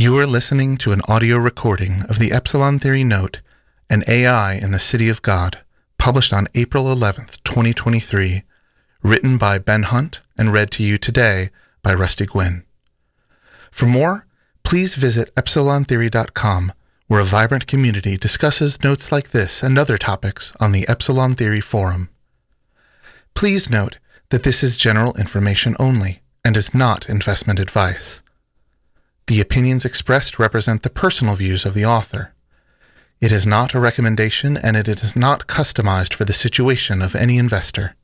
You are listening to an audio recording of the Epsilon Theory Note, an AI in the City of God, published on April 11th, 2023, written by Ben Hunt and read to you today by Rusty Guinn. For more, please visit epsilontheory.com, where a vibrant community discusses notes like this and other topics on the Epsilon Theory Forum. Please note that this is general information only and is not investment advice. The opinions expressed represent the personal views of the author. It is not a recommendation and it is not customized for the situation of any investor.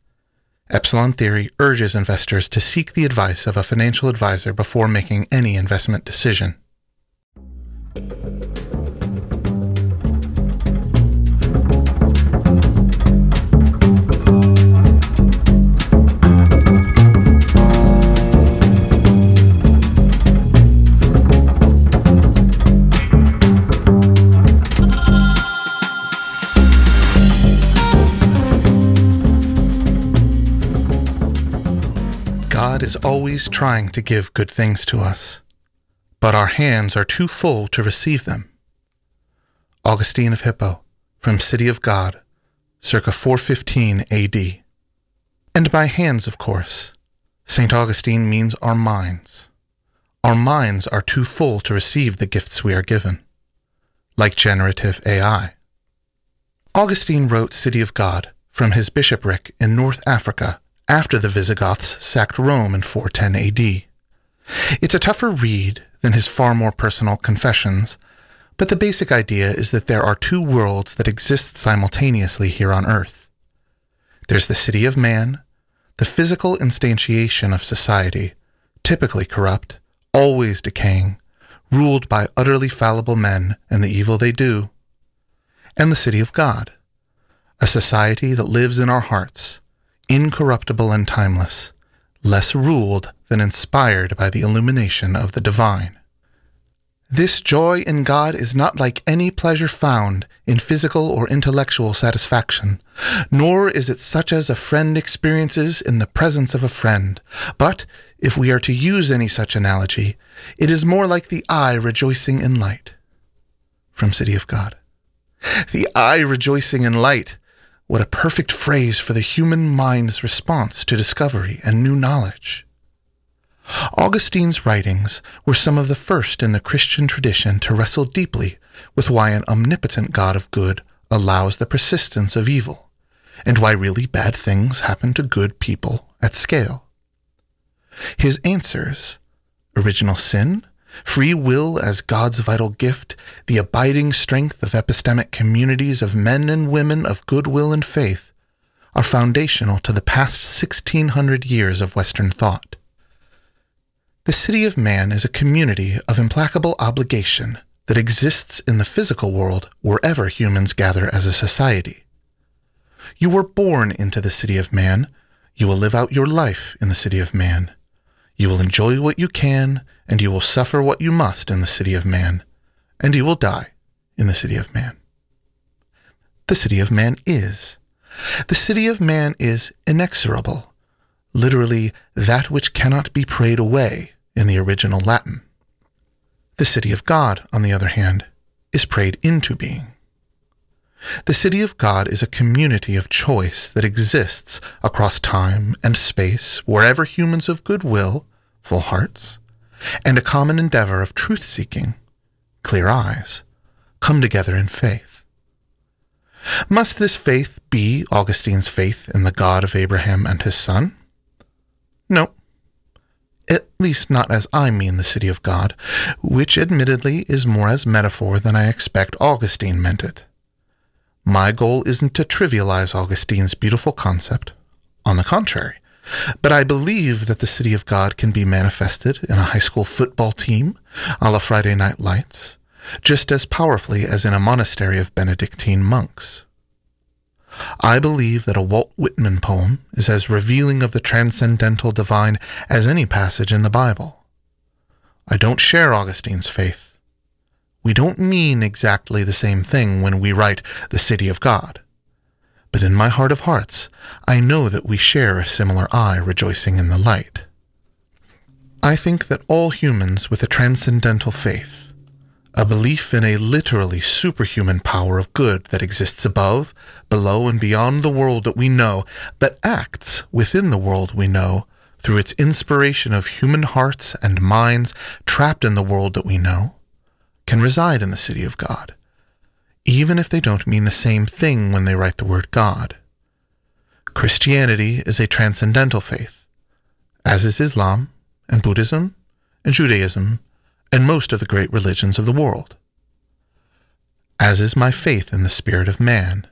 Epsilon Theory urges investors to seek the advice of a financial advisor before making any investment decision. Is always trying to give good things to us, but our hands are too full to receive them. Augustine of Hippo, from City of God, circa 415 AD. And by hands, of course, St. Augustine means our minds. Our minds are too full to receive the gifts we are given, like generative AI. Augustine wrote City of God from his bishopric in North Africa after the Visigoths sacked Rome in 410 AD. It's a tougher read than his far more personal Confessions, but the basic idea is that there are two worlds that exist simultaneously here on Earth. There's the city of man, the physical instantiation of society, typically corrupt, always decaying, ruled by utterly fallible men and the evil they do, and the city of God, a society that lives in our hearts, incorruptible and timeless, less ruled than inspired by the illumination of the divine. This joy in God is not like any pleasure found in physical or intellectual satisfaction, nor is it such as a friend experiences in the presence of a friend. But, if we are to use any such analogy, it is more like the eye rejoicing in light. From City of God. The eye rejoicing in light what a perfect phrase for the human mind's response to discovery and new knowledge. Augustine's writings were some of the first in the Christian tradition to wrestle deeply with why an omnipotent God of good allows the persistence of evil, and why really bad things happen to good people at scale. His answers original sin, Free will as God's vital gift, the abiding strength of epistemic communities of men and women of goodwill and faith, are foundational to the past 1600 years of Western thought. The city of man is a community of implacable obligation that exists in the physical world wherever humans gather as a society. You were born into the city of man. You will live out your life in the city of man. You will enjoy what you can and you will suffer what you must in the city of man, and you will die in the city of man. The city of man is. The city of man is inexorable, literally, that which cannot be prayed away in the original Latin. The city of God, on the other hand, is prayed into being. The city of God is a community of choice that exists across time and space wherever humans of good will, full hearts, and a common endeavor of truth seeking, clear eyes, come together in faith. Must this faith be Augustine's faith in the God of Abraham and his son? No. At least not as I mean the city of God, which admittedly is more as metaphor than I expect Augustine meant it. My goal isn't to trivialize Augustine's beautiful concept. On the contrary, but I believe that the city of God can be manifested in a high school football team, a la Friday Night Lights, just as powerfully as in a monastery of Benedictine monks. I believe that a Walt Whitman poem is as revealing of the transcendental divine as any passage in the Bible. I don't share Augustine's faith. We don't mean exactly the same thing when we write the city of God. But in my heart of hearts, I know that we share a similar eye rejoicing in the light. I think that all humans with a transcendental faith, a belief in a literally superhuman power of good that exists above, below, and beyond the world that we know, but acts within the world we know through its inspiration of human hearts and minds trapped in the world that we know, can reside in the city of God, even if they don't mean the same thing when they write the word God. Christianity is a transcendental faith, as is Islam and Buddhism and Judaism and most of the great religions of the world, as is my faith in the spirit of man.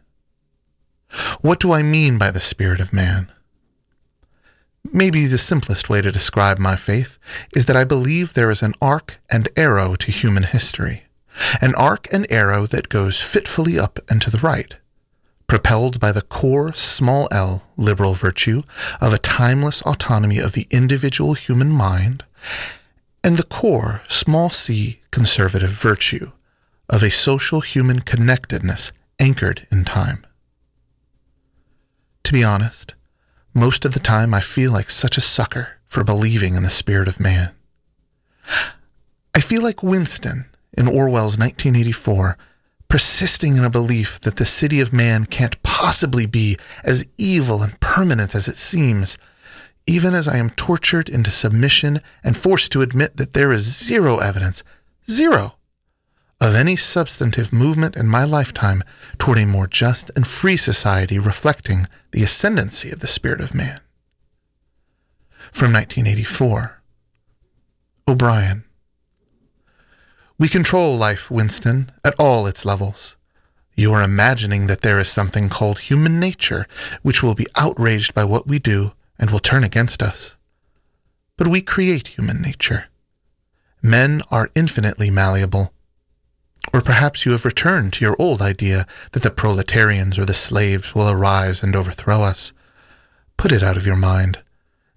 What do I mean by the spirit of man? Maybe the simplest way to describe my faith is that I believe there is an arc and arrow to human history, an arc and arrow that goes fitfully up and to the right, propelled by the core small l liberal virtue of a timeless autonomy of the individual human mind, and the core small c conservative virtue of a social human connectedness anchored in time. To be honest, most of the time I feel like such a sucker for believing in the spirit of man. I feel like Winston in Orwell's 1984 persisting in a belief that the city of man can't possibly be as evil and permanent as it seems, even as I am tortured into submission and forced to admit that there is zero evidence, zero, of any substantive movement in my lifetime toward a more just and free society reflecting the ascendancy of the spirit of man. From 1984 O'Brien we control life, Winston, at all its levels. You are imagining that there is something called human nature which will be outraged by what we do and will turn against us. But we create human nature. Men are infinitely malleable. Or perhaps you have returned to your old idea that the proletarians or the slaves will arise and overthrow us. Put it out of your mind.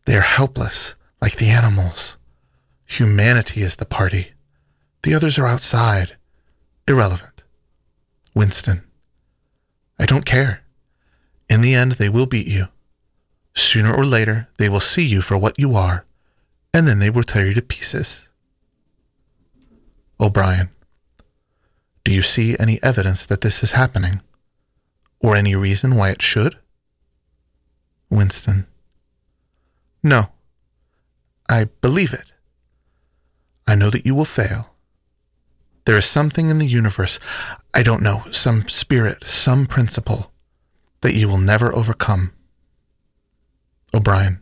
They are helpless, like the animals. Humanity is the party. The others are outside. Irrelevant. Winston. I don't care. In the end, they will beat you. Sooner or later, they will see you for what you are, and then they will tear you to pieces. O'Brien. Do you see any evidence that this is happening? Or any reason why it should? Winston. No. I believe it. I know that you will fail. There is something in the universe, I don't know, some spirit, some principle that you will never overcome. O'Brien.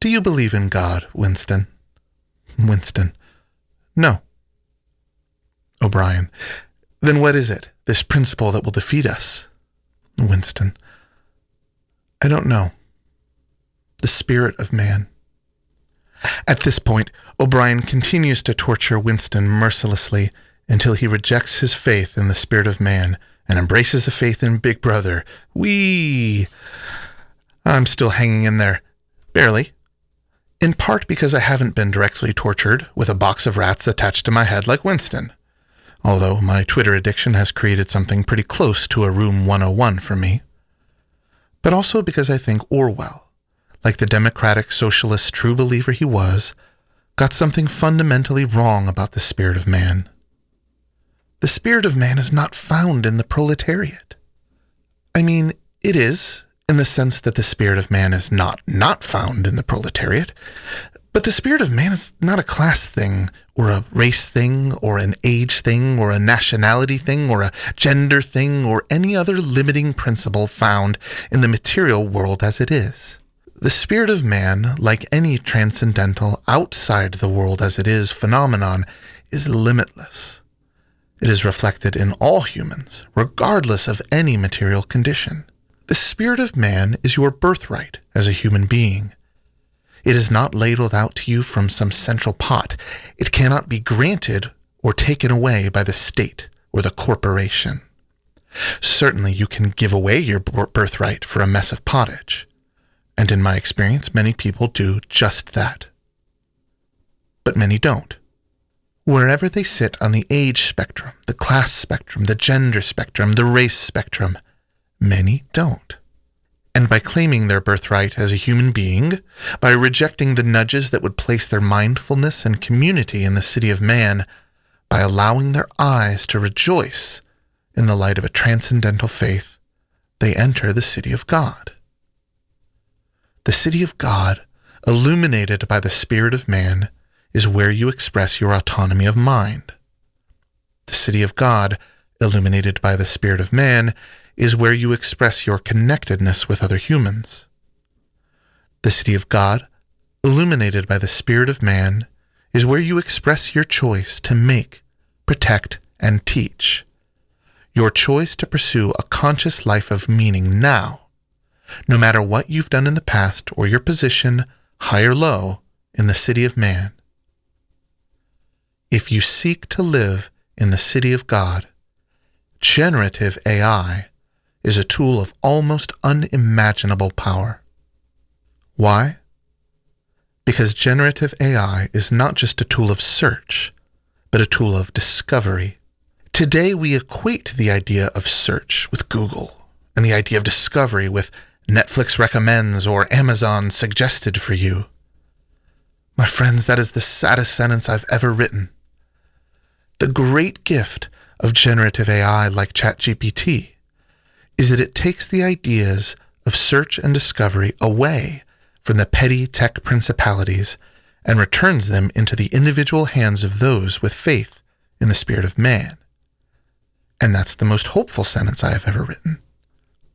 Do you believe in God, Winston? Winston. No. O'Brien. Then what is it, this principle that will defeat us? Winston. I don't know. The spirit of man. At this point, O'Brien continues to torture Winston mercilessly until he rejects his faith in the spirit of man and embraces a faith in Big Brother. Wee! I'm still hanging in there. Barely. In part because I haven't been directly tortured with a box of rats attached to my head like Winston. Although my Twitter addiction has created something pretty close to a Room 101 for me. But also because I think Orwell, like the democratic socialist true believer he was, got something fundamentally wrong about the spirit of man. The spirit of man is not found in the proletariat. I mean, it is, in the sense that the spirit of man is not not found in the proletariat, but the spirit of man is not a class thing, or a race thing, or an age thing, or a nationality thing, or a gender thing, or any other limiting principle found in the material world as it is. The spirit of man, like any transcendental, outside the world as it is phenomenon, is limitless. It is reflected in all humans, regardless of any material condition. The spirit of man is your birthright as a human being. It is not ladled out to you from some central pot. It cannot be granted or taken away by the state or the corporation. Certainly, you can give away your birthright for a mess of pottage. And in my experience, many people do just that. But many don't wherever they sit on the age spectrum, the class spectrum, the gender spectrum, the race spectrum. Many don't. And by claiming their birthright as a human being, by rejecting the nudges that would place their mindfulness and community in the city of man, by allowing their eyes to rejoice in the light of a transcendental faith, they enter the city of God. The city of God, illuminated by the Spirit of man, is where you express your autonomy of mind. The city of God, illuminated by the Spirit of man, is where you express your connectedness with other humans. The city of God, illuminated by the Spirit of man, is where you express your choice to make, protect, and teach. Your choice to pursue a conscious life of meaning now, no matter what you've done in the past or your position, high or low, in the city of man. If you seek to live in the city of God, generative AI is a tool of almost unimaginable power. Why? because generative AI is not just a tool of search, but a tool of discovery. Today, we equate the idea of search with Google and the idea of discovery with Netflix recommends or Amazon suggested for you. My friends, that is the saddest sentence I've ever written. The great gift of generative AI like ChatGPT is that it takes the ideas of search and discovery away from the petty tech principalities and returns them into the individual hands of those with faith in the spirit of man. And that's the most hopeful sentence I have ever written.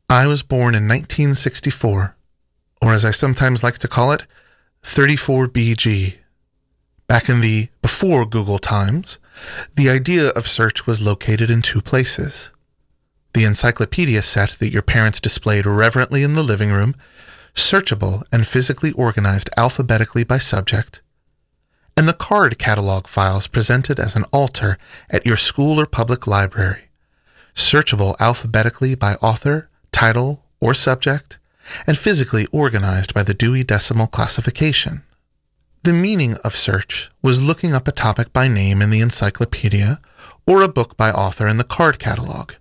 I was born in 1964, or as I sometimes like to call it, 34 BG. Back in the before Google times, the idea of search was located in two places. The encyclopedia set that your parents displayed reverently in the living room searchable and physically organized alphabetically by subject, and the card catalog files presented as an altar at your school or public library, searchable alphabetically by author, title, or subject, and physically organized by the Dewey Decimal Classification. The meaning of search was looking up a topic by name in the encyclopedia or a book by author in the card catalog.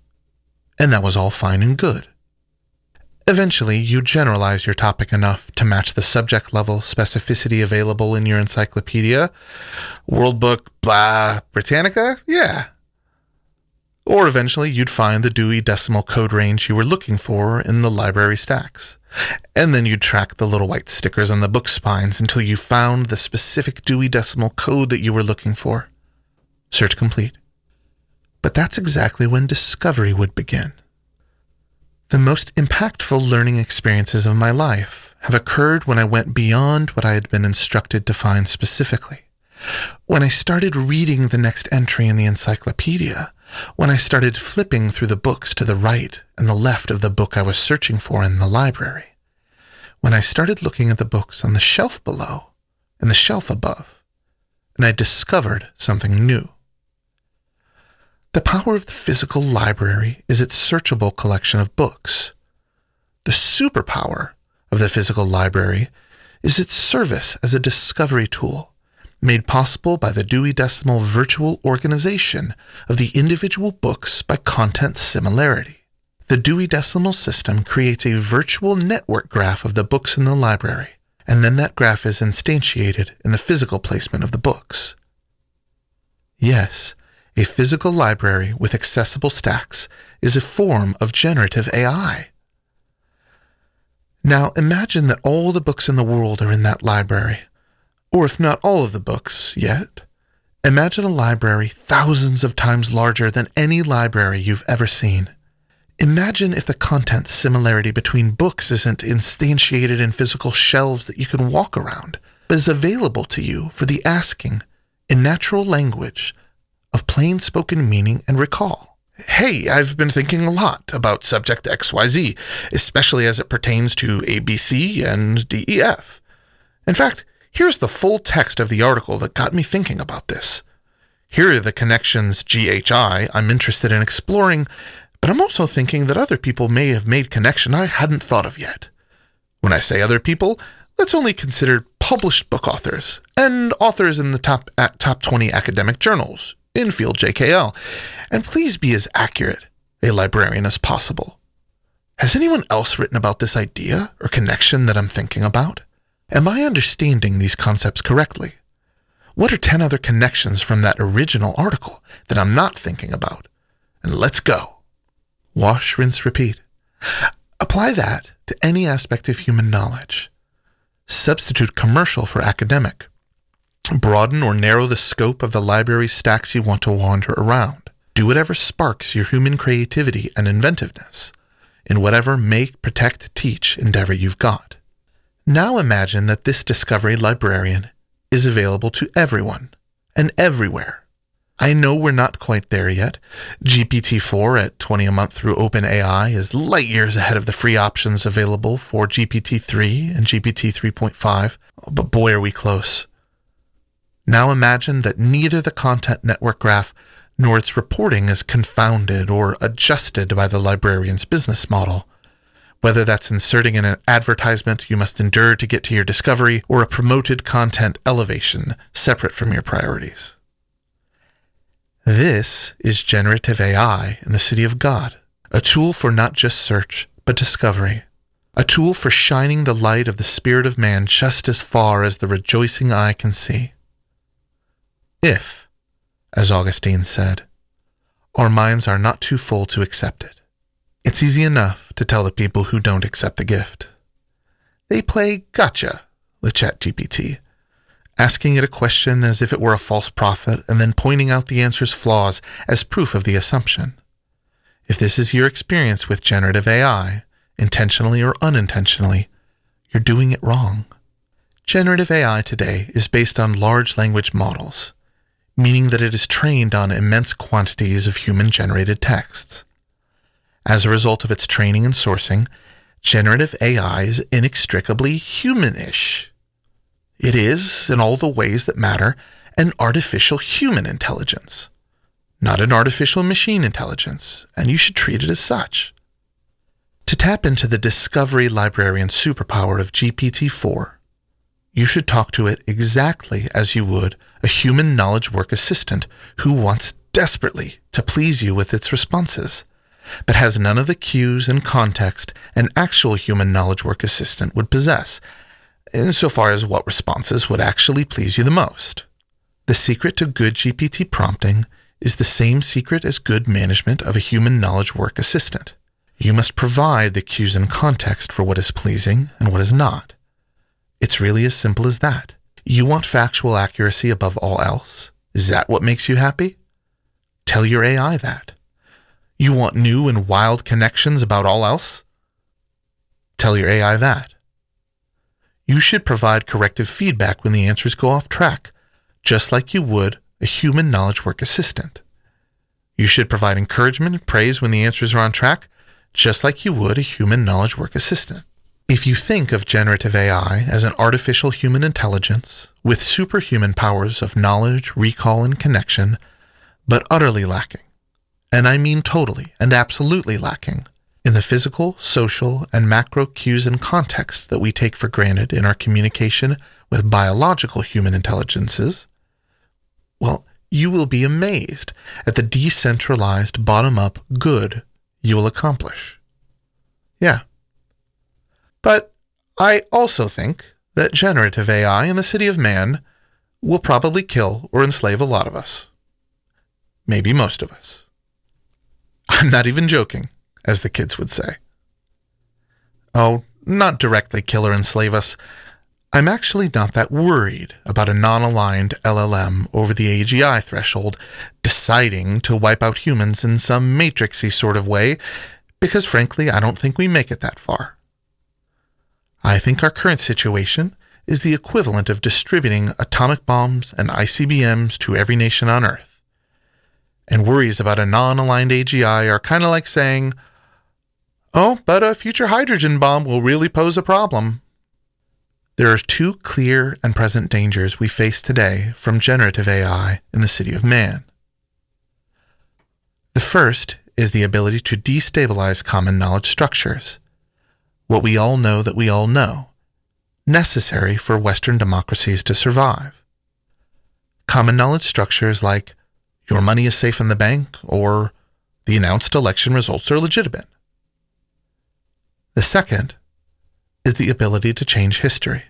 And that was all fine and good. Eventually, you generalize your topic enough to match the subject level specificity available in your encyclopedia. World Book, blah, Britannica? Yeah. Or eventually, you'd find the Dewey Decimal Code range you were looking for in the library stacks. And then you'd track the little white stickers on the book spines until you found the specific Dewey Decimal Code that you were looking for. Search complete. But that's exactly when discovery would begin. The most impactful learning experiences of my life have occurred when I went beyond what I had been instructed to find specifically. When I started reading the next entry in the encyclopedia, when I started flipping through the books to the right and the left of the book I was searching for in the library, when I started looking at the books on the shelf below and the shelf above, and I discovered something new. The power of the physical library is its searchable collection of books. The superpower of the physical library is its service as a discovery tool, made possible by the Dewey Decimal virtual organization of the individual books by content similarity. The Dewey Decimal System creates a virtual network graph of the books in the library, and then that graph is instantiated in the physical placement of the books. Yes, a physical library with accessible stacks is a form of generative AI. Now imagine that all the books in the world are in that library. Or if not all of the books yet, imagine a library thousands of times larger than any library you've ever seen. Imagine if the content similarity between books isn't instantiated in physical shelves that you can walk around, but is available to you for the asking in natural language of plain spoken meaning and recall. Hey, I've been thinking a lot about subject XYZ, especially as it pertains to ABC and DEF. In fact, here's the full text of the article that got me thinking about this. Here are the connections GHI I'm interested in exploring, but I'm also thinking that other people may have made connection I hadn't thought of yet. When I say other people, let's only consider published book authors and authors in the top top 20 academic journals, in field JKL, and please be as accurate a librarian as possible. Has anyone else written about this idea or connection that I'm thinking about? Am I understanding these concepts correctly? What are 10 other connections from that original article that I'm not thinking about? And let's go. Wash, rinse, repeat. Apply that to any aspect of human knowledge. Substitute commercial for academic. Broaden or narrow the scope of the library stacks you want to wander around. Do whatever sparks your human creativity and inventiveness in whatever make, protect, teach endeavor you've got. Now imagine that this discovery librarian is available to everyone and everywhere. I know we're not quite there yet. GPT-4 at 20 a month through OpenAI is light years ahead of the free options available for GPT-3 and GPT 3.5, but boy are we close. Now imagine that neither the content network graph nor its reporting is confounded or adjusted by the librarian's business model. Whether that's inserting in an advertisement you must endure to get to your discovery or a promoted content elevation separate from your priorities. This is generative AI in the city of God, a tool for not just search, but discovery, a tool for shining the light of the spirit of man just as far as the rejoicing eye can see. If, as Augustine said, our minds are not too full to accept it. It's easy enough to tell the people who don't accept the gift. They play gotcha with ChatGPT, asking it a question as if it were a false prophet and then pointing out the answer's flaws as proof of the assumption. If this is your experience with generative AI, intentionally or unintentionally, you're doing it wrong. Generative AI today is based on large language models meaning that it is trained on immense quantities of human generated texts. As a result of its training and sourcing, generative AI is inextricably humanish. It is, in all the ways that matter, an artificial human intelligence, not an artificial machine intelligence, and you should treat it as such. To tap into the Discovery Librarian superpower of GPT 4, you should talk to it exactly as you would a human knowledge work assistant who wants desperately to please you with its responses, but has none of the cues and context an actual human knowledge work assistant would possess, insofar as what responses would actually please you the most. The secret to good GPT prompting is the same secret as good management of a human knowledge work assistant. You must provide the cues and context for what is pleasing and what is not. It's really as simple as that. You want factual accuracy above all else? Is that what makes you happy? Tell your AI that. You want new and wild connections about all else? Tell your AI that. You should provide corrective feedback when the answers go off track, just like you would a human knowledge work assistant. You should provide encouragement and praise when the answers are on track, just like you would a human knowledge work assistant. If you think of generative AI as an artificial human intelligence with superhuman powers of knowledge, recall, and connection, but utterly lacking, and I mean totally and absolutely lacking, in the physical, social, and macro cues and context that we take for granted in our communication with biological human intelligences, well, you will be amazed at the decentralized, bottom up good you will accomplish. Yeah, but I also think that generative AI in the city of man will probably kill or enslave a lot of us. Maybe most of us. I'm not even joking, as the kids would say. Oh, not directly kill or enslave us. I'm actually not that worried about a non aligned LLM over the AGI threshold deciding to wipe out humans in some matrixy sort of way, because frankly, I don't think we make it that far. I think our current situation is the equivalent of distributing atomic bombs and ICBMs to every nation on Earth. And worries about a non aligned AGI are kind of like saying, oh, but a future hydrogen bomb will really pose a problem. There are two clear and present dangers we face today from generative AI in the city of man. The first is the ability to destabilize common knowledge structures what we all know that we all know, necessary for Western democracies to survive. Common knowledge structures like your money is safe in the bank or the announced election results are legitimate. The second is the ability to change history.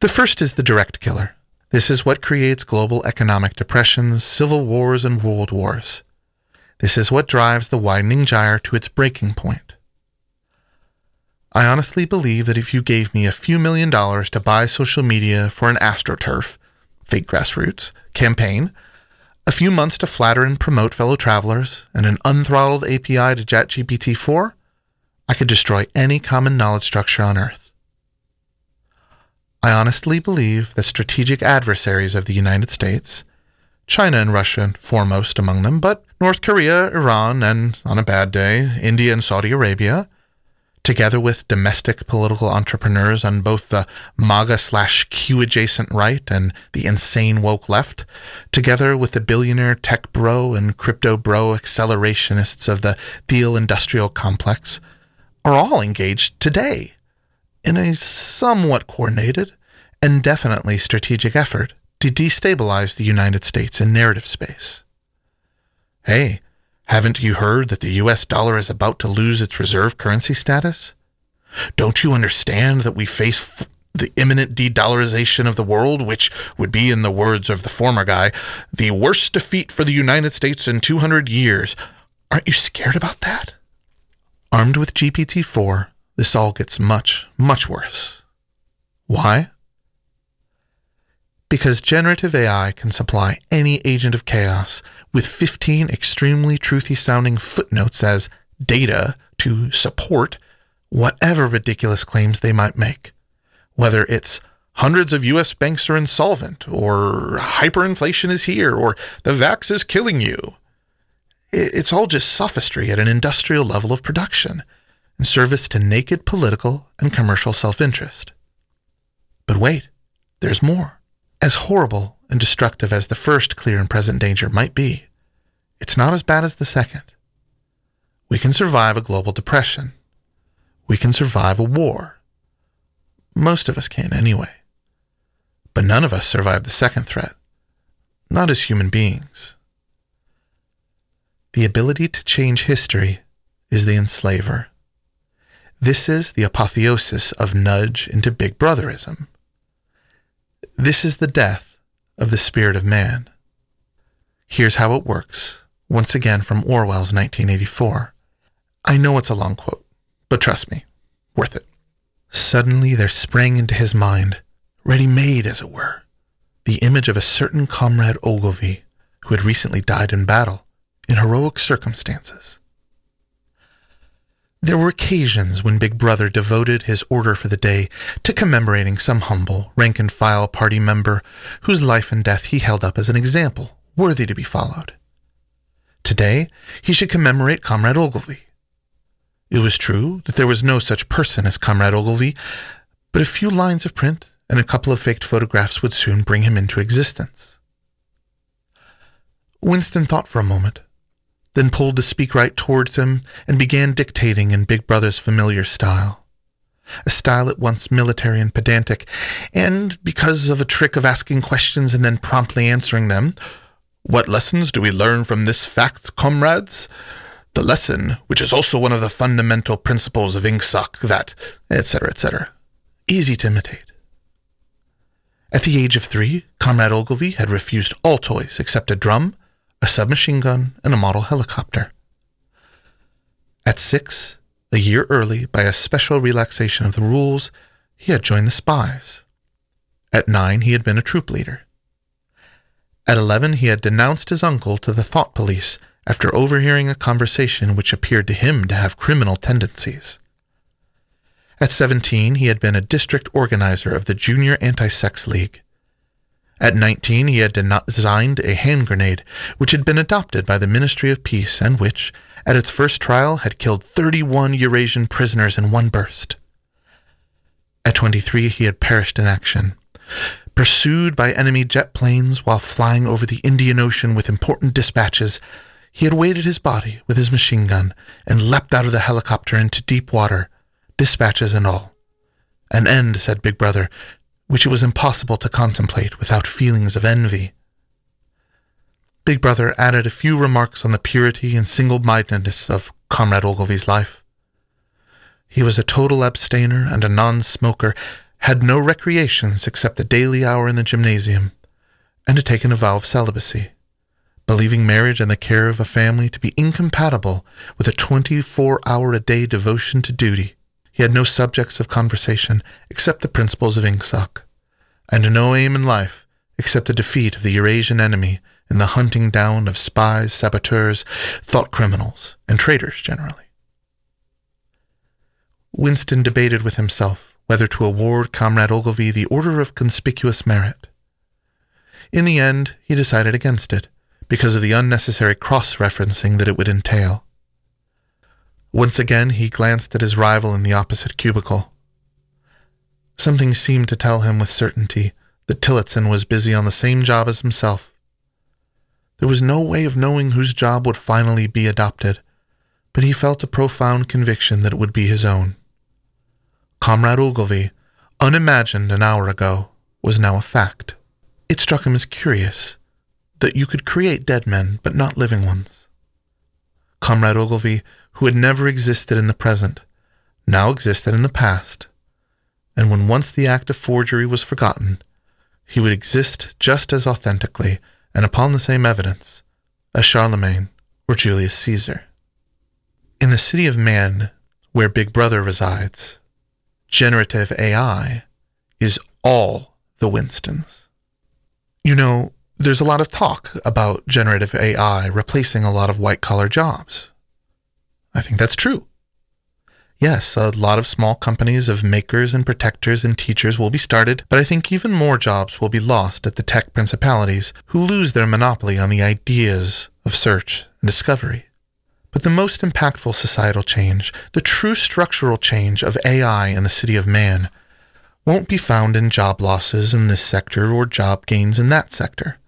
The first is the direct killer, This is what creates global economic depressions, civil wars, and world wars. This is what drives the widening gyre to its breaking point. I honestly believe that if you gave me a few million dollars to buy social media for an AstroTurf, fake grassroots, campaign, a few months to flatter and promote fellow travelers, and an unthrottled API to ChatGPT 4, I could destroy any common knowledge structure on Earth. I honestly believe that strategic adversaries of the United States, China and Russia foremost among them, but North Korea, Iran, and, on a bad day, India and Saudi Arabia, together with domestic political entrepreneurs on both the MAGA slash Q adjacent right and the insane woke left, together with the billionaire tech bro and crypto bro accelerationists of the deal industrial complex, are all engaged today in a somewhat coordinated and definitely strategic effort to destabilize the United States in narrative space. Hey, haven't you heard that the US dollar is about to lose its reserve currency status? Don't you understand that we face f- the imminent de-dollarization of the world, which would be, in the words of the former guy, the worst defeat for the United States in 200 years? Aren't you scared about that? Armed with GPT 4, this all gets much, much worse. Why? Because generative AI can supply any agent of chaos with 15 extremely truthy sounding footnotes as data to support whatever ridiculous claims they might make. Whether it's hundreds of US banks are insolvent, or hyperinflation is here, or the vax is killing you. It's all just sophistry at an industrial level of production in service to naked political and commercial self interest. But wait, there's more. As horrible and destructive as the first clear and present danger might be, it's not as bad as the second. We can survive a global depression. We can survive a war. Most of us can anyway. But none of us survive the second threat, not as human beings. The ability to change history is the enslaver. This is the apotheosis of nudge into big brotherism. This is the death of the spirit of man. Here's how it works, once again from Orwell's 1984. I know it's a long quote, but trust me, worth it. Suddenly there sprang into his mind, ready made as it were, the image of a certain comrade Ogilvy who had recently died in battle in heroic circumstances. There were occasions when Big Brother devoted his order for the day to commemorating some humble, rank and file party member whose life and death he held up as an example worthy to be followed. Today, he should commemorate Comrade Ogilvy. It was true that there was no such person as Comrade Ogilvy, but a few lines of print and a couple of faked photographs would soon bring him into existence. Winston thought for a moment then pulled the speakwrite towards him and began dictating in Big Brother's familiar style. A style at once military and pedantic, and because of a trick of asking questions and then promptly answering them, what lessons do we learn from this fact, comrades? The lesson, which is also one of the fundamental principles of Ingsoc, that, etc., etc. Easy to imitate. At the age of three, Comrade Ogilvy had refused all toys except a drum a submachine gun, and a model helicopter. At six, a year early, by a special relaxation of the rules, he had joined the spies. At nine, he had been a troop leader. At eleven, he had denounced his uncle to the thought police after overhearing a conversation which appeared to him to have criminal tendencies. At 17, he had been a district organizer of the Junior Anti Sex League. At 19, he had designed a hand grenade, which had been adopted by the Ministry of Peace and which, at its first trial, had killed 31 Eurasian prisoners in one burst. At 23, he had perished in action. Pursued by enemy jet planes while flying over the Indian Ocean with important dispatches, he had weighted his body with his machine gun and leapt out of the helicopter into deep water, dispatches and all. An end, said Big Brother, which it was impossible to contemplate without feelings of envy. Big Brother added a few remarks on the purity and single mindedness of Comrade Ogilvy's life. He was a total abstainer and a non smoker, had no recreations except the daily hour in the gymnasium, and had taken a vow of celibacy, believing marriage and the care of a family to be incompatible with a 24 hour a day devotion to duty. He had no subjects of conversation except the principles of Ingsoc, and no aim in life except the defeat of the Eurasian enemy in the hunting down of spies, saboteurs, thought criminals, and traitors generally. Winston debated with himself whether to award Comrade Ogilvy the Order of Conspicuous Merit. In the end, he decided against it because of the unnecessary cross referencing that it would entail. Once again, he glanced at his rival in the opposite cubicle. Something seemed to tell him with certainty that Tillotson was busy on the same job as himself. There was no way of knowing whose job would finally be adopted, but he felt a profound conviction that it would be his own. Comrade Ogilvy, unimagined an hour ago, was now a fact. It struck him as curious that you could create dead men but not living ones. Comrade Ogilvy, who had never existed in the present, now existed in the past, and when once the act of forgery was forgotten, he would exist just as authentically and upon the same evidence as Charlemagne or Julius Caesar. In the city of man, where Big Brother resides, generative AI is all the Winstons. You know, there's a lot of talk about generative AI replacing a lot of white collar jobs. I think that's true. Yes, a lot of small companies of makers and protectors and teachers will be started, but I think even more jobs will be lost at the tech principalities who lose their monopoly on the ideas of search and discovery. But the most impactful societal change, the true structural change of AI in the city of man, won't be found in job losses in this sector or job gains in that sector.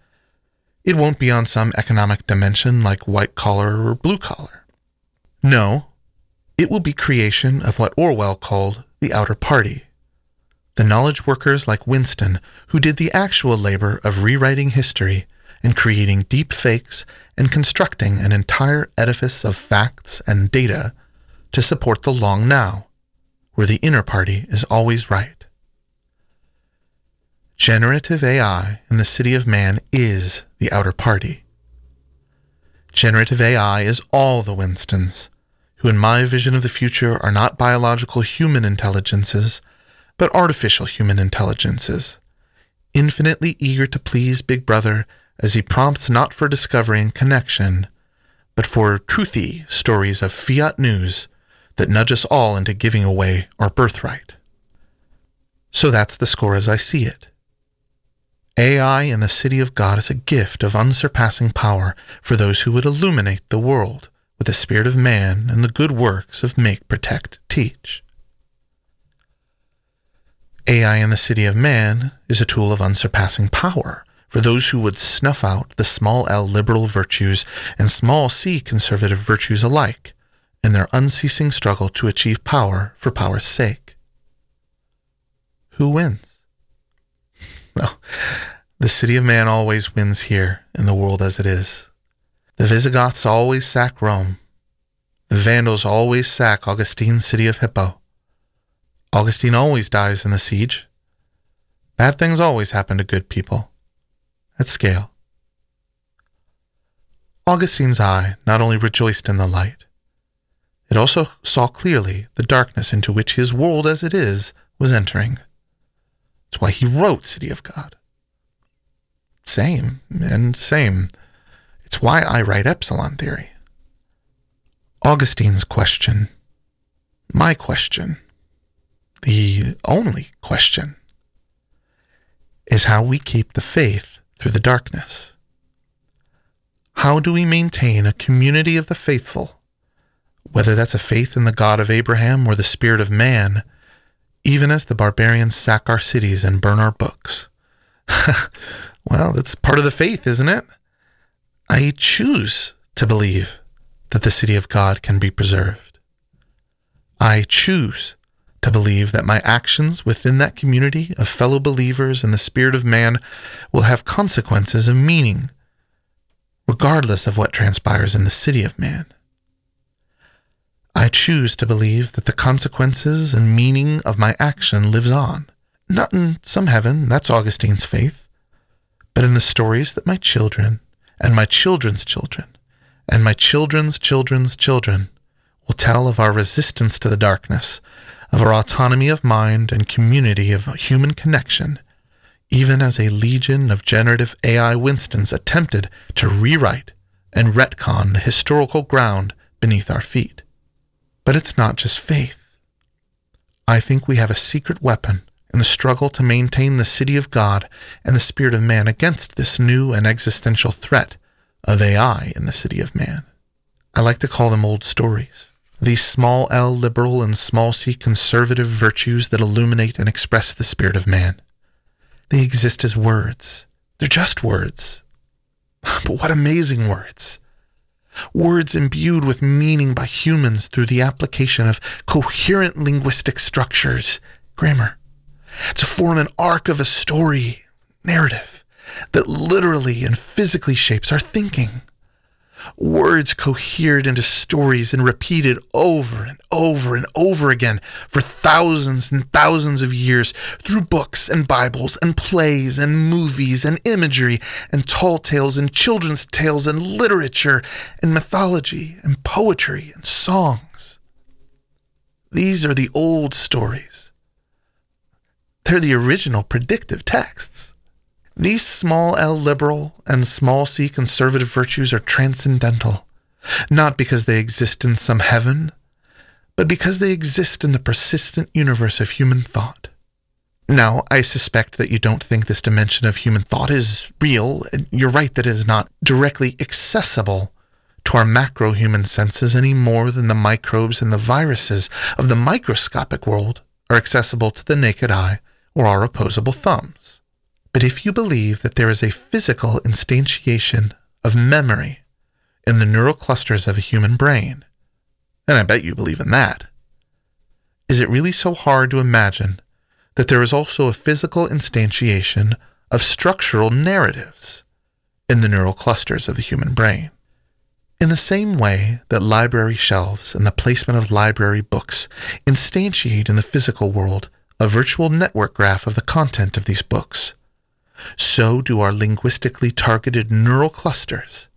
It won't be on some economic dimension like white collar or blue collar. No, it will be creation of what Orwell called the outer party. The knowledge workers like Winston who did the actual labor of rewriting history and creating deep fakes and constructing an entire edifice of facts and data to support the long now, where the inner party is always right. Generative AI in the city of man is the outer party. Generative AI is all the Winstons who in my vision of the future are not biological human intelligences, but artificial human intelligences, infinitely eager to please Big Brother as he prompts not for discovery and connection, but for truthy stories of fiat news that nudge us all into giving away our birthright. So that's the score as I see it. AI in the city of God is a gift of unsurpassing power for those who would illuminate the world with the spirit of man and the good works of make, protect, teach. AI in the city of man is a tool of unsurpassing power for those who would snuff out the small l liberal virtues and small c conservative virtues alike in their unceasing struggle to achieve power for power's sake. Who wins? Well, the city of man always wins here in the world as it is. The Visigoths always sack Rome. The Vandals always sack Augustine's city of Hippo. Augustine always dies in the siege. Bad things always happen to good people. At scale. Augustine's eye not only rejoiced in the light, it also saw clearly the darkness into which his world as it is was entering. That's why he wrote City of God. Same and same. Why I write Epsilon Theory. Augustine's question, my question, the only question, is how we keep the faith through the darkness. How do we maintain a community of the faithful, whether that's a faith in the God of Abraham or the spirit of man, even as the barbarians sack our cities and burn our books? well, that's part of the faith, isn't it? I choose to believe that the city of God can be preserved. I choose to believe that my actions within that community of fellow believers in the spirit of man will have consequences of meaning, regardless of what transpires in the city of man. I choose to believe that the consequences and meaning of my action lives on, not in some heaven, that's Augustine's faith, but in the stories that my children and my children's children and my children's children's children will tell of our resistance to the darkness, of our autonomy of mind and community of human connection, even as a legion of generative AI Winstons attempted to rewrite and retcon the historical ground beneath our feet. But it's not just faith. I think we have a secret weapon in the struggle to maintain the city of God and the spirit of man against this new and existential threat of AI in the city of man. I like to call them old stories. These small L liberal and small c conservative virtues that illuminate and express the spirit of man. They exist as words. They're just words. But what amazing words! Words imbued with meaning by humans through the application of coherent linguistic structures, grammar, to form an arc of a story, narrative, that literally and physically shapes our thinking. Words cohered into stories and repeated over and over and over again for thousands and thousands of years through books and Bibles and plays and movies and imagery and tall tales and children's tales and literature and mythology and poetry and songs. These are the old stories. They're the original predictive texts. These small L liberal and small c conservative virtues are transcendental, not because they exist in some heaven, but because they exist in the persistent universe of human thought. Now, I suspect that you don't think this dimension of human thought is real, and you're right that it is not directly accessible to our macro human senses any more than the microbes and the viruses of the microscopic world are accessible to the naked eye or our opposable thumbs. But if you believe that there is a physical instantiation of memory in the neural clusters of a human brain, and I bet you believe in that, is it really so hard to imagine that there is also a physical instantiation of structural narratives in the neural clusters of the human brain? In the same way that library shelves and the placement of library books instantiate in the physical world a virtual network graph of the content of these books, so do our linguistically targeted neural clusters.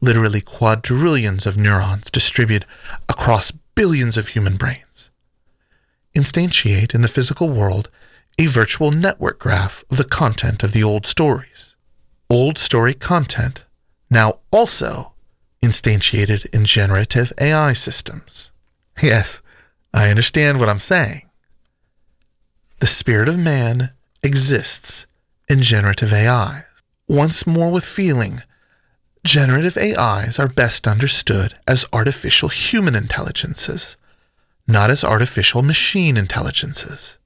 Literally quadrillions of neurons distributed across billions of human brains. Instantiate in the physical world a virtual network graph of the content of the old stories. Old story content now also instantiated in generative AI systems. Yes, I understand what I'm saying. The spirit of man exists in generative AI. Once more with feeling, generative AIs are best understood as artificial human intelligences, not as artificial machine intelligences.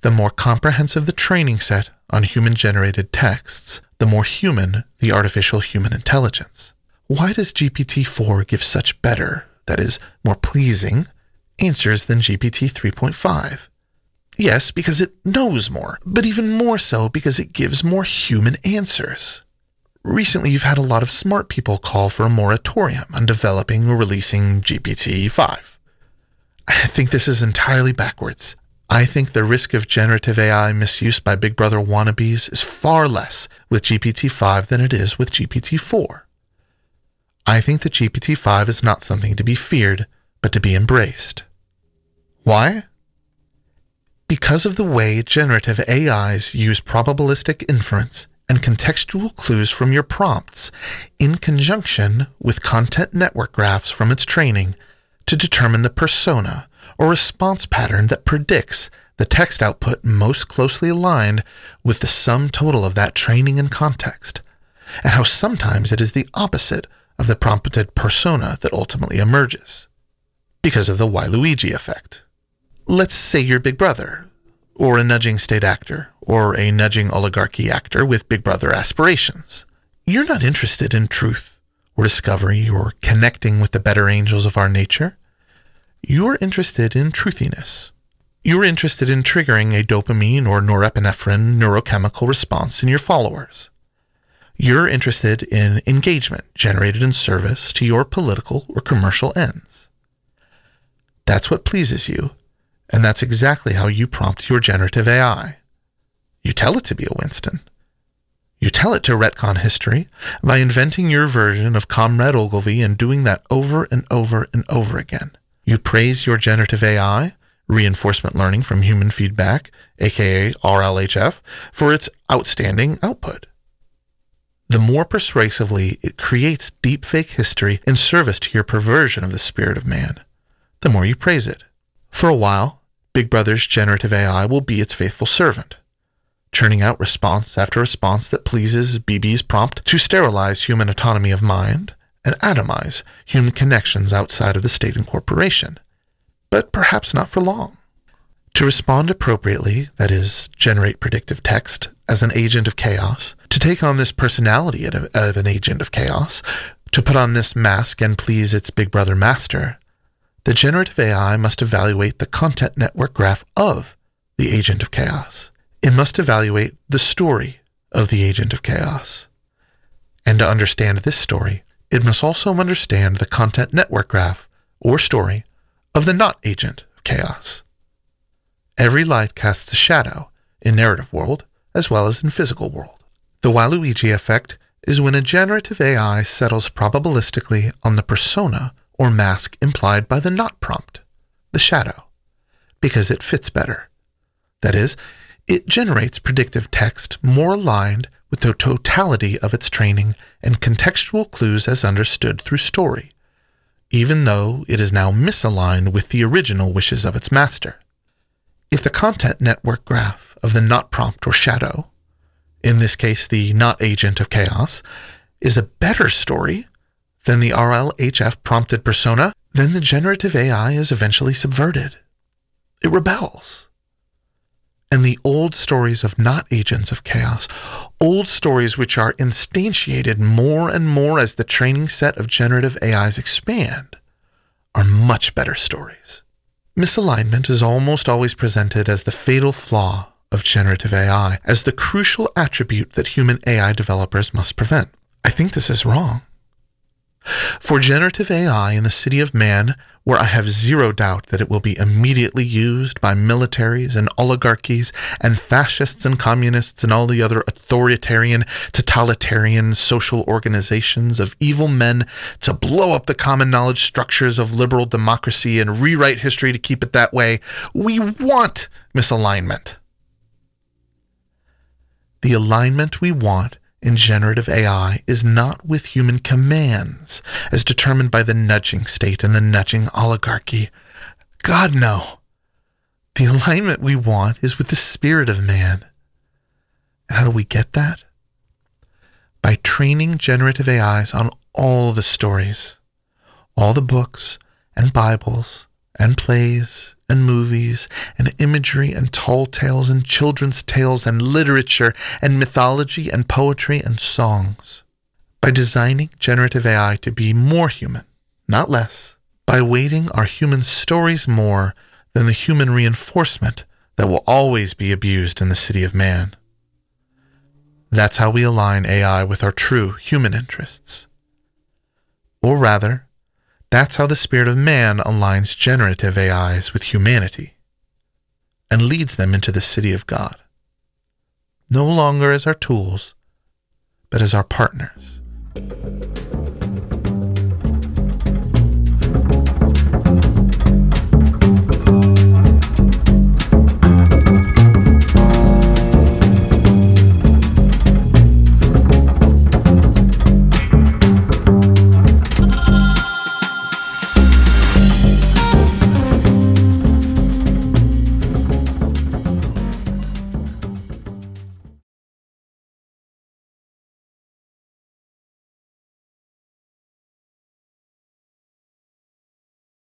The more comprehensive the training set on human generated texts, the more human the artificial human intelligence. Why does GPT 4 give such better, that is, more pleasing, answers than GPT 3.5? Yes, because it knows more, but even more so because it gives more human answers. Recently, you've had a lot of smart people call for a moratorium on developing or releasing GPT 5. I think this is entirely backwards. I think the risk of generative AI misuse by Big Brother wannabes is far less with GPT 5 than it is with GPT 4. I think that GPT 5 is not something to be feared, but to be embraced. Why? Because of the way generative AIs use probabilistic inference and contextual clues from your prompts in conjunction with content network graphs from its training to determine the persona or response pattern that predicts the text output most closely aligned with the sum total of that training and context, and how sometimes it is the opposite of the prompted persona that ultimately emerges, because of the Waluigi effect. Let's say you're Big Brother, or a nudging state actor, or a nudging oligarchy actor with Big Brother aspirations. You're not interested in truth, or discovery, or connecting with the better angels of our nature. You're interested in truthiness. You're interested in triggering a dopamine or norepinephrine neurochemical response in your followers. You're interested in engagement generated in service to your political or commercial ends. That's what pleases you and that's exactly how you prompt your generative AI. You tell it to be a Winston. You tell it to retcon history by inventing your version of Comrade Ogilvy and doing that over and over and over again. You praise your generative AI, reinforcement learning from human feedback, aka RLHF, for its outstanding output. The more persuasively it creates deepfake history in service to your perversion of the spirit of man, the more you praise it. For a while, Big Brother's generative AI will be its faithful servant churning out response after response that pleases BB's prompt to sterilize human autonomy of mind and atomize human connections outside of the state and corporation. But perhaps not for long. To respond appropriately, that is, generate predictive text as an agent of chaos, to take on this personality of an agent of chaos, to put on this mask and please its big brother master, the generative AI must evaluate the content network graph of the agent of chaos it must evaluate the story of the agent of chaos. And to understand this story, it must also understand the content network graph or story of the not agent of chaos. Every light casts a shadow in narrative world as well as in physical world. The Waluigi effect is when a generative AI settles probabilistically on the persona or mask implied by the not prompt, the shadow, because it fits better. That is, it generates predictive text more aligned with the totality of its training and contextual clues as understood through story, even though it is now misaligned with the original wishes of its master. If the content network graph of the not prompt or shadow, in this case the not agent of chaos, is a better story than the RLHF prompted persona, then the generative AI is eventually subverted. It rebels and the old stories of not agents of chaos, old stories which are instantiated more and more as the training set of generative AIs expand, are much better stories. Misalignment is almost always presented as the fatal flaw of generative AI, as the crucial attribute that human AI developers must prevent. I think this is wrong. For generative AI in the city of man, where I have zero doubt that it will be immediately used by militaries and oligarchies and fascists and communists and all the other authoritarian, totalitarian social organizations of evil men to blow up the common knowledge structures of liberal democracy and rewrite history to keep it that way. We want misalignment. The alignment we want in generative AI is not with human commands as determined by the nudging state and the nudging oligarchy. God, no. The alignment we want is with the spirit of man. And how do we get that? By training generative AIs on all the stories, all the books and Bibles and plays and movies and imagery and tall tales and children's tales and literature and mythology and poetry and songs. By designing generative AI to be more human, not less, by weighting our human stories more than the human reinforcement that will always be abused in the city of man. That's how we align AI with our true human interests. Or rather, that's how the spirit of man aligns generative AIs with humanity and leads them into the city of God, no longer as our tools, but as our partners.